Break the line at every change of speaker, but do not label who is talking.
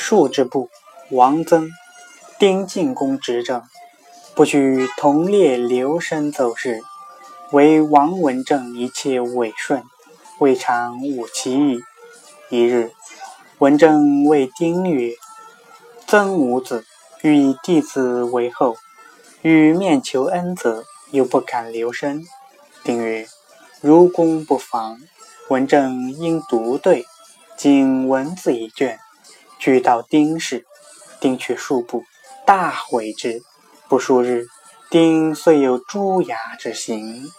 数之部，王曾。丁进公执政，不许同列留声奏事，唯王文正一切委顺，未尝无其意。一日，文正谓丁曰：“曾无子，欲以弟子为后，欲面求恩泽，又不敢留声。”丁曰：“如公不妨。”文正因独对，仅文字一卷，俱到丁氏，丁却数步。大悔之，不数日，丁虽有诛牙之行。